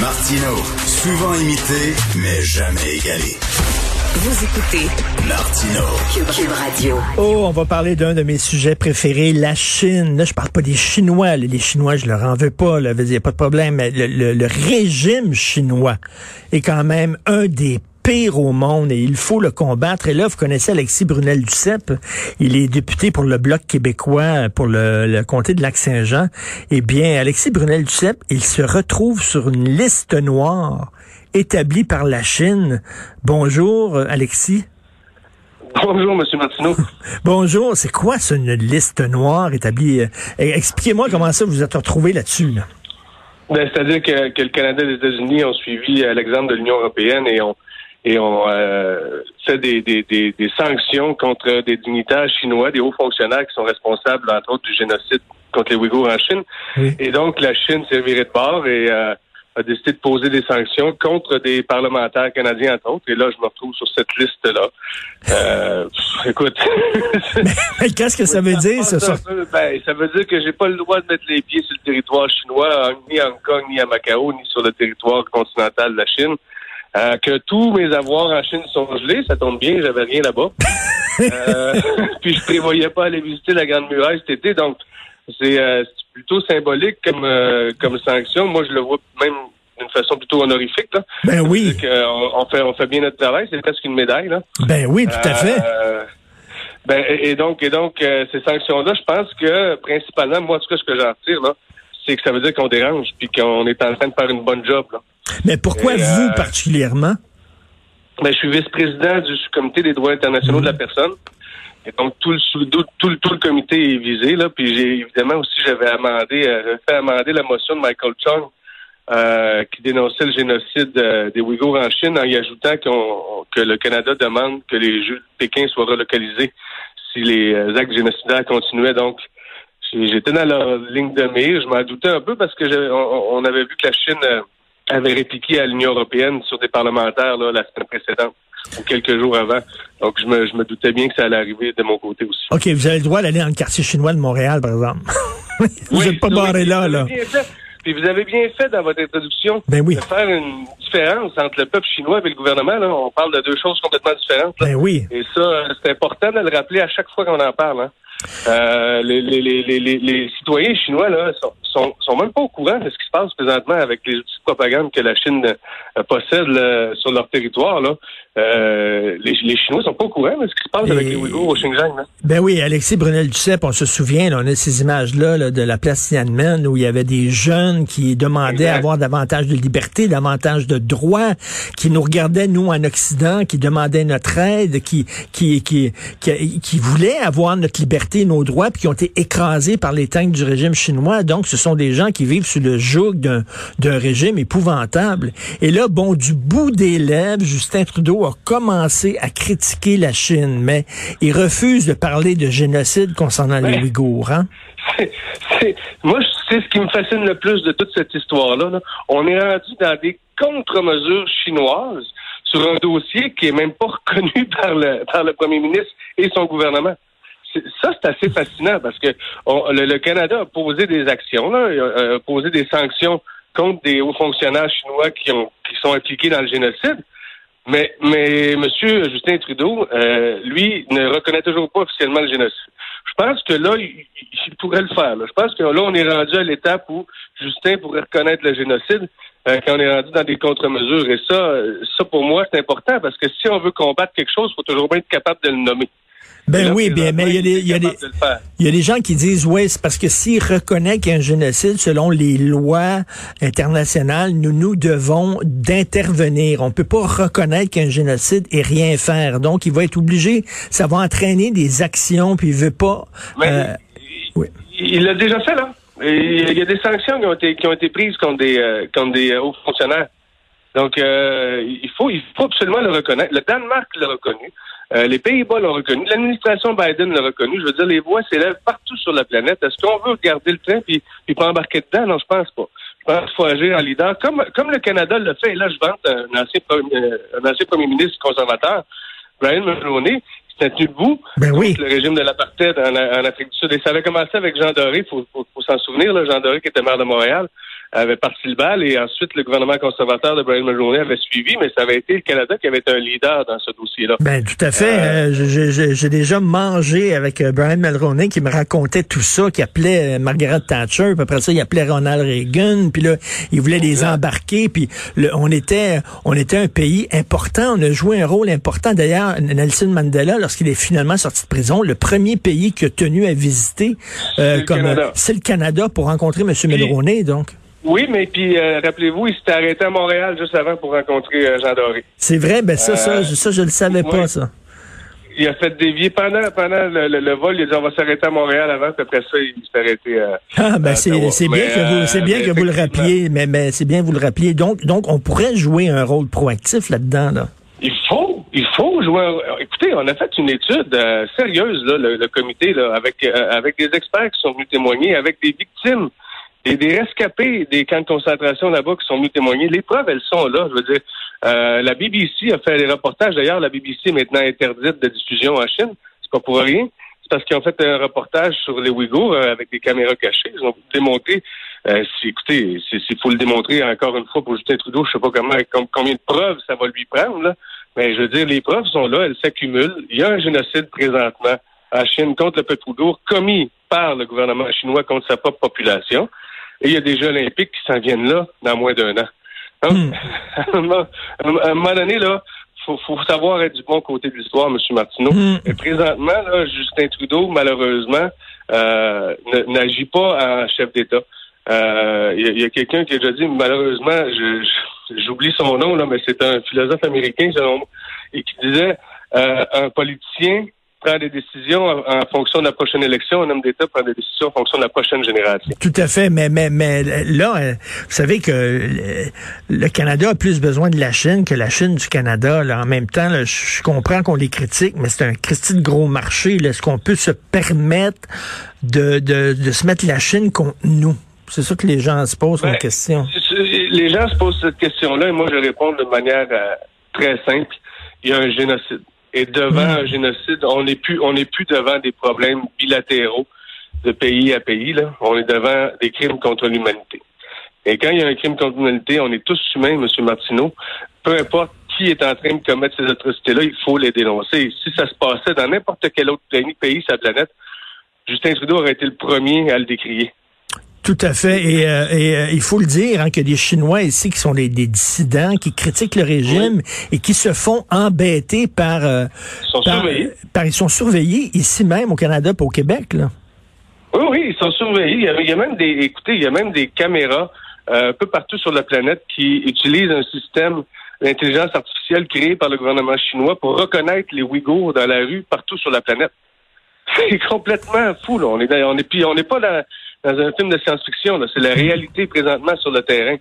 Martino, souvent imité, mais jamais égalé. Vous écoutez Martino, Cube, Cube Radio. Oh, on va parler d'un de mes sujets préférés, la Chine. Là, je parle pas des Chinois. là. Les Chinois, je leur en veux pas. Il n'y a pas de problème. Mais le, le- le régime chinois est quand même un des pires au monde et il faut le combattre. Et là, vous connaissez Alexis Brunel-Duceppe. Il est député pour le Bloc québécois pour le, le comté de Lac-Saint-Jean. Eh bien, Alexis Brunel-Duceppe, il se retrouve sur une liste noire établie par la Chine. Bonjour, Alexis. Bonjour, Monsieur Martineau. Bonjour, c'est quoi ça, une liste noire établie? euh, Expliquez-moi comment ça vous vous êtes retrouvé là-dessus. Là. Ben, C'est-à-dire que, que le Canada et les États-Unis ont suivi euh, l'exemple de l'Union européenne et ont et ont euh, fait des, des, des, des sanctions contre des dignitaires chinois, des hauts fonctionnaires qui sont responsables, entre autres, du génocide contre les Ouïghours en Chine. Oui. Et donc, la Chine s'est virée de bord et euh, a décidé de poser des sanctions contre des parlementaires canadiens, entre autres. Et là, je me retrouve sur cette liste-là. Euh, écoute. Mais Qu'est-ce que ça veut dire, ça? ça? Ben, ça veut dire que j'ai pas le droit de mettre les pieds sur le territoire chinois, ni à Hong Kong, ni à Macao, ni sur le territoire continental de la Chine. Euh, que tous mes avoirs en Chine sont gelés, ça tombe bien, j'avais rien là-bas. Euh, puis je prévoyais pas aller visiter la Grande Muraille cet été, donc c'est euh, plutôt symbolique comme euh, comme sanction. Moi, je le vois même d'une façon plutôt honorifique. Là. Ben oui, on, on fait on fait bien notre travail, c'est presque une médaille. Là. ben oui, tout à fait. Ben, et donc, et donc ces sanctions-là, je pense que principalement, moi, en tout cas, ce que j'en retire, là, c'est que ça veut dire qu'on dérange, puis qu'on est en train de faire une bonne job. Là. Mais pourquoi et, vous euh, particulièrement? Ben, je suis vice-président du comité des droits internationaux de la personne. Et donc, tout le, tout, tout le, tout le comité est visé, là. Puis j'ai évidemment aussi, j'avais amendé, euh, fait amender la motion de Michael Chung euh, qui dénonçait le génocide euh, des Ouïghours en Chine en y ajoutant qu'on- que le Canada demande que les Jeux de Pékin soient relocalisés si les actes génocidaires continuaient. Donc, j'étais dans leur ligne de mire. Je m'en doutais un peu parce que on, on avait vu que la Chine euh, avait répliqué à l'Union européenne sur des parlementaires là, la semaine précédente ou quelques jours avant. Donc, je me, je me doutais bien que ça allait arriver de mon côté aussi. OK, vous avez le droit d'aller dans le quartier chinois de Montréal, par exemple. vous n'êtes pas barré là, là. Puis vous avez bien fait dans votre introduction Ben oui. de faire une différence entre le peuple chinois et le gouvernement. Là. On parle de deux choses complètement différentes. là. Ben oui. Et ça, euh, c'est important de le rappeler à chaque fois qu'on en parle. Hein. Euh, les, citoyens chinois là sont, même pas au courant de ce qui se passe présentement avec les outils de propagande que la Chine euh, possède sur leur territoire. Là. Euh, les, les Chinois sont pas au courant de ce qui se passe avec les Ouïghours au Xinjiang. Là. Ben oui, Alexis Brunel-Duceppe, on se souvient, là, on a ces images-là là, de la place Tiananmen où il y avait des jeunes qui demandaient Exact. avoir davantage de liberté, davantage de droits, qui nous regardaient, nous, en Occident, qui demandaient notre aide, qui, qui, qui, qui, qui voulaient avoir notre liberté, nos droits, puis qui ont été écrasés par les tanks du régime chinois. Donc, ce sont des gens qui vivent sous le joug d'un d'un régime épouvantable. Et là, bon, du bout des lèvres, Justin Trudeau a commencé à critiquer la Chine, mais il refuse de parler de génocide concernant les Ouais. Ouïghours. Hein? Moi, c'est ce qui me fascine le plus de toute cette histoire-là. là. On est rendu dans des contre-mesures chinoises sur un dossier qui est même pas reconnu par le, par le premier ministre et son gouvernement. Ça, c'est assez fascinant parce que on- le, le Canada a posé des actions, là, a, a posé des sanctions contre des hauts fonctionnaires chinois qui, ont, qui sont impliqués dans le génocide. Mais, mais M. Justin Trudeau, euh, lui, ne reconnaît toujours pas officiellement le génocide. Je pense que là, il, il pourrait le faire. là. Je pense que là, on est rendu à l'étape où Justin pourrait reconnaître le génocide euh, quand on est rendu dans des contre-mesures. Et ça, euh, ça pour moi, c'est important parce que si on veut combattre quelque chose, il faut toujours bien être capable de le nommer. Ben là, oui, bien, mais il y a des, il y a des, il y a des gens qui disent, oui, c'est parce que s'il reconnaît qu'il y a un génocide selon les lois internationales, nous, nous devons d'intervenir. On peut pas reconnaître qu'il y a un génocide et rien faire. Donc, il va être obligé, ça va entraîner des actions, puis il veut pas... Mais euh, oui. il il l'a déjà fait, là. Il y a des sanctions qui ont été, qui ont été prises contre des, euh, contre des euh, hauts fonctionnaires. Donc, euh, il, faut, il faut absolument le reconnaître. Le Danemark l'a reconnu. Euh, les Pays-Bas l'ont reconnu. L'administration Biden l'a reconnu. Je veux dire, les voix s'élèvent partout sur la planète. Est-ce qu'on veut garder le train puis, puis pas embarquer dedans? Non, je pense pas. Je pense qu'il faut agir en leader, comme, comme le Canada le fait. Et là, je vante un ancien, premier, un ancien premier ministre conservateur, Brian Mulroney, qui s'est tenu debout Ben oui. le régime de l'apartheid en, en Afrique du Sud. Et ça avait commencé avec Jean Doré, il faut, faut, faut s'en souvenir, là, Jean Doré qui était maire de Montréal avait parti le bal et ensuite le gouvernement conservateur de Brian Mulroney avait suivi, mais ça avait été le Canada qui avait été un leader dans ce dossier-là. Ben tout à fait. Euh, j'ai- j'ai déjà mangé avec euh, Brian Mulroney qui me racontait tout ça, qui appelait euh, Margaret Thatcher, puis après ça il appelait Ronald Reagan, puis là il voulait les embarquer, puis le- on était on était un pays important, on a joué un rôle important. D'ailleurs Nelson Mandela, lorsqu'il est finalement sorti de prison, le premier pays qu'il a tenu à visiter, euh, C'est le comme Canada. euh, c'est le Canada pour rencontrer M. Mulroney, donc. Oui, mais puis euh, rappelez-vous, il s'était arrêté à Montréal juste avant pour rencontrer euh, Jean Doré. C'est vrai, ben ça, ça, Euh, je- ça, je le savais pas, ça. Il a fait dévier pendant pendant le, le- le vol, il a dit on va s'arrêter à Montréal avant, puis après ça, il s'est arrêté à Ah, ben c'est bien que vous, euh, c'est bien que vous le rappeliez, mais, mais c'est bien que vous le rappeliez. Donc, donc, on pourrait jouer un rôle proactif là-dedans, là. Il faut, il faut jouer. un- Écoutez, on a fait une étude euh, sérieuse, là, le, le comité, là, avec euh, avec des experts qui sont venus témoigner, avec des victimes, des, des rescapés des camps de concentration là-bas qui sont venus témoigner. Les preuves, elles sont là. Je veux dire, euh, la BBC a fait des reportages. D'ailleurs, la BBC est maintenant interdite de diffusion en Chine. C'est pas pour rien. C'est parce qu'ils ont fait un reportage sur les Ouïghours euh, avec des caméras cachées. Ils ont démontré. Euh, si- écoutez, il faut le démontrer encore une fois pour Justin Trudeau. Je sais pas comment, com- combien de preuves ça va lui prendre. Là. Mais je veux dire, les preuves sont là, elles s'accumulent. Il y a un génocide présentement en Chine contre le peuple ouïghour commis par le gouvernement chinois contre sa propre population. Et il y a des Jeux olympiques qui s'en viennent là dans moins d'un an. Donc, à, un moment, à un moment donné, là, faut, faut savoir être du bon côté de l'histoire, M. Martineau. Hmm. Et présentement, là, Justin Trudeau, malheureusement, euh, n'agit pas en chef d'État. Euh, Il y a, a quelqu'un qui a déjà dit, malheureusement, j'oublie son nom, là, mais c'est un philosophe américain, selon moi, et qui disait euh, un politicien prend des décisions en, fonction de la prochaine élection, un homme d'État prend des décisions en fonction de la prochaine génération. Tout à fait, mais mais mais là, euh, vous savez que le, le Canada a plus besoin de la Chine que la Chine du Canada. Là. En même temps, là, je comprends qu'on les critique, mais c'est un Christy de gros marché. Est-ce qu'on peut se permettre de, de, de se mettre la Chine contre nous? C'est ça que les gens se posent comme Ben, question. Les gens se posent cette question-là et moi je réponds de manière euh, très simple. Il y a un génocide. Et devant Mm. un génocide, on n'est plus on n'est plus devant des problèmes bilatéraux de pays à pays. Là. On est devant des crimes contre l'humanité. Et quand il y a un crime contre l'humanité, on est tous humains, M. Martineau. Peu importe qui est en train de commettre ces atrocités-là, il faut les dénoncer. Et si ça se passait dans n'importe quel autre pays, pays sur la planète, Justin Trudeau aurait été le premier à le décrier. Tout à fait. Et, euh, et, euh, il faut le dire hein, qu'il y a des Chinois ici qui sont des, des dissidents, qui critiquent le régime et qui se font embêter par, euh, Ils sont par, surveillés. par- Ils sont surveillés ici même au Canada et au Québec. Là. Oui, oui, ils sont surveillés. Il y a, il y a même des, écoutez, il y a même des caméras un peu partout sur la planète qui utilisent un système d'intelligence artificielle créé par le gouvernement chinois pour reconnaître les Ouïghours dans la rue partout sur la planète. C'est complètement fou, là. On est, on est, puis on n'est pas dans, dans un film de science-fiction. C'est la réalité présentement sur le terrain.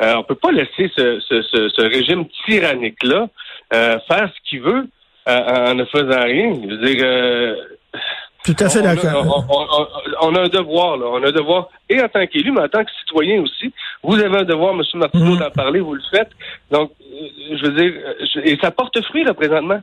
Euh, on peut pas laisser ce, ce, ce, ce régime tyrannique-là euh, faire ce qu'il veut euh, en ne faisant rien. Je veux dire, euh, Tout à fait d'accord. on- on- on a un devoir, là. On a un devoir, et en tant qu'élu, mais en tant que citoyen aussi. Vous avez un devoir, M. Martineau, Mhm. d'en parler, vous le faites. Donc, euh, je veux dire, et ça porte fruit, là, présentement.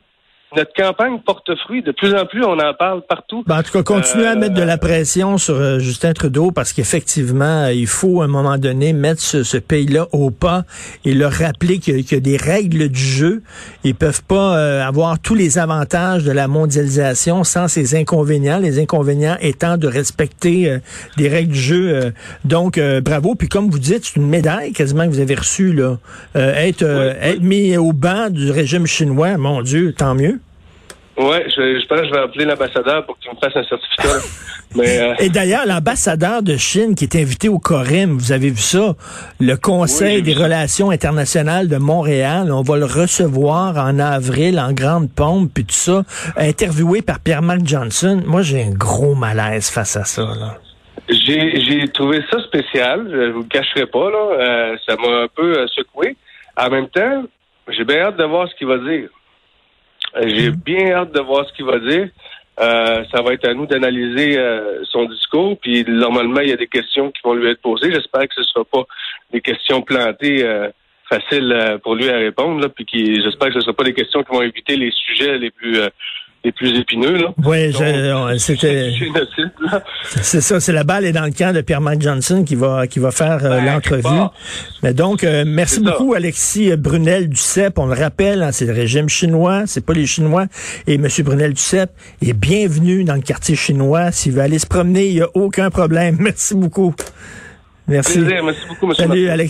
Notre campagne porte fruit. De plus en plus, on en parle partout. Ben, en tout cas, continuez à Euh, mettre de la pression sur euh, Justin Trudeau parce qu'effectivement, euh, il faut à un moment donné mettre ce, ce pays-là au pas et leur rappeler qu'il y, y a des règles du jeu. Ils peuvent pas euh, avoir tous les avantages de la mondialisation sans ses inconvénients. Les inconvénients étant de respecter euh, des règles du jeu. euh. donc, euh, bravo. Puis comme vous dites, c'est une médaille quasiment que vous avez reçue là. Euh, être, oui. être mis au banc du régime chinois, mon Dieu, tant mieux. Ouais, je, je pense que je vais appeler l'ambassadeur pour qu'il me fasse un certificat. Mais euh, Et d'ailleurs, l'ambassadeur de Chine qui est invité au Corim, vous avez vu ça, le Conseil Oui, des relations internationales de Montréal, on va le recevoir en avril en grande pompe, puis tout ça, interviewé par Pierre-Marc Johnson. Moi, j'ai un gros malaise face à ça. Là. J'ai j'ai trouvé ça spécial, je vous le cacherai pas, là. Euh, ça m'a un peu euh, secoué. En même temps, j'ai bien hâte de voir ce qu'il va dire. J'ai bien hâte de voir ce qu'il va dire. Euh, ça va être à nous d'analyser euh, son discours. Puis normalement, il y a des questions qui vont lui être posées. J'espère que ce ne sera pas des questions plantées euh, faciles euh, pour lui à répondre. Là, puis j'espère que ce ne sera pas des questions qui vont éviter les sujets les plus euh, les plus épineux. Là. Oui, je- c'était. C'est ça, c'est la balle est dans le camp de Pierre-Mike Johnson qui va qui va faire euh, Ben, l'entrevue. Mais donc, euh, merci ça. beaucoup Alexis Brunel Duceppe. On le rappelle, hein, c'est le régime chinois, c'est pas les Chinois. Et Monsieur Brunel Duceppe est bienvenu dans le quartier chinois. S'il veut aller se promener, il n'y a aucun problème. Merci beaucoup. Merci. Plaisir. Merci beaucoup, M. Salut Alexis.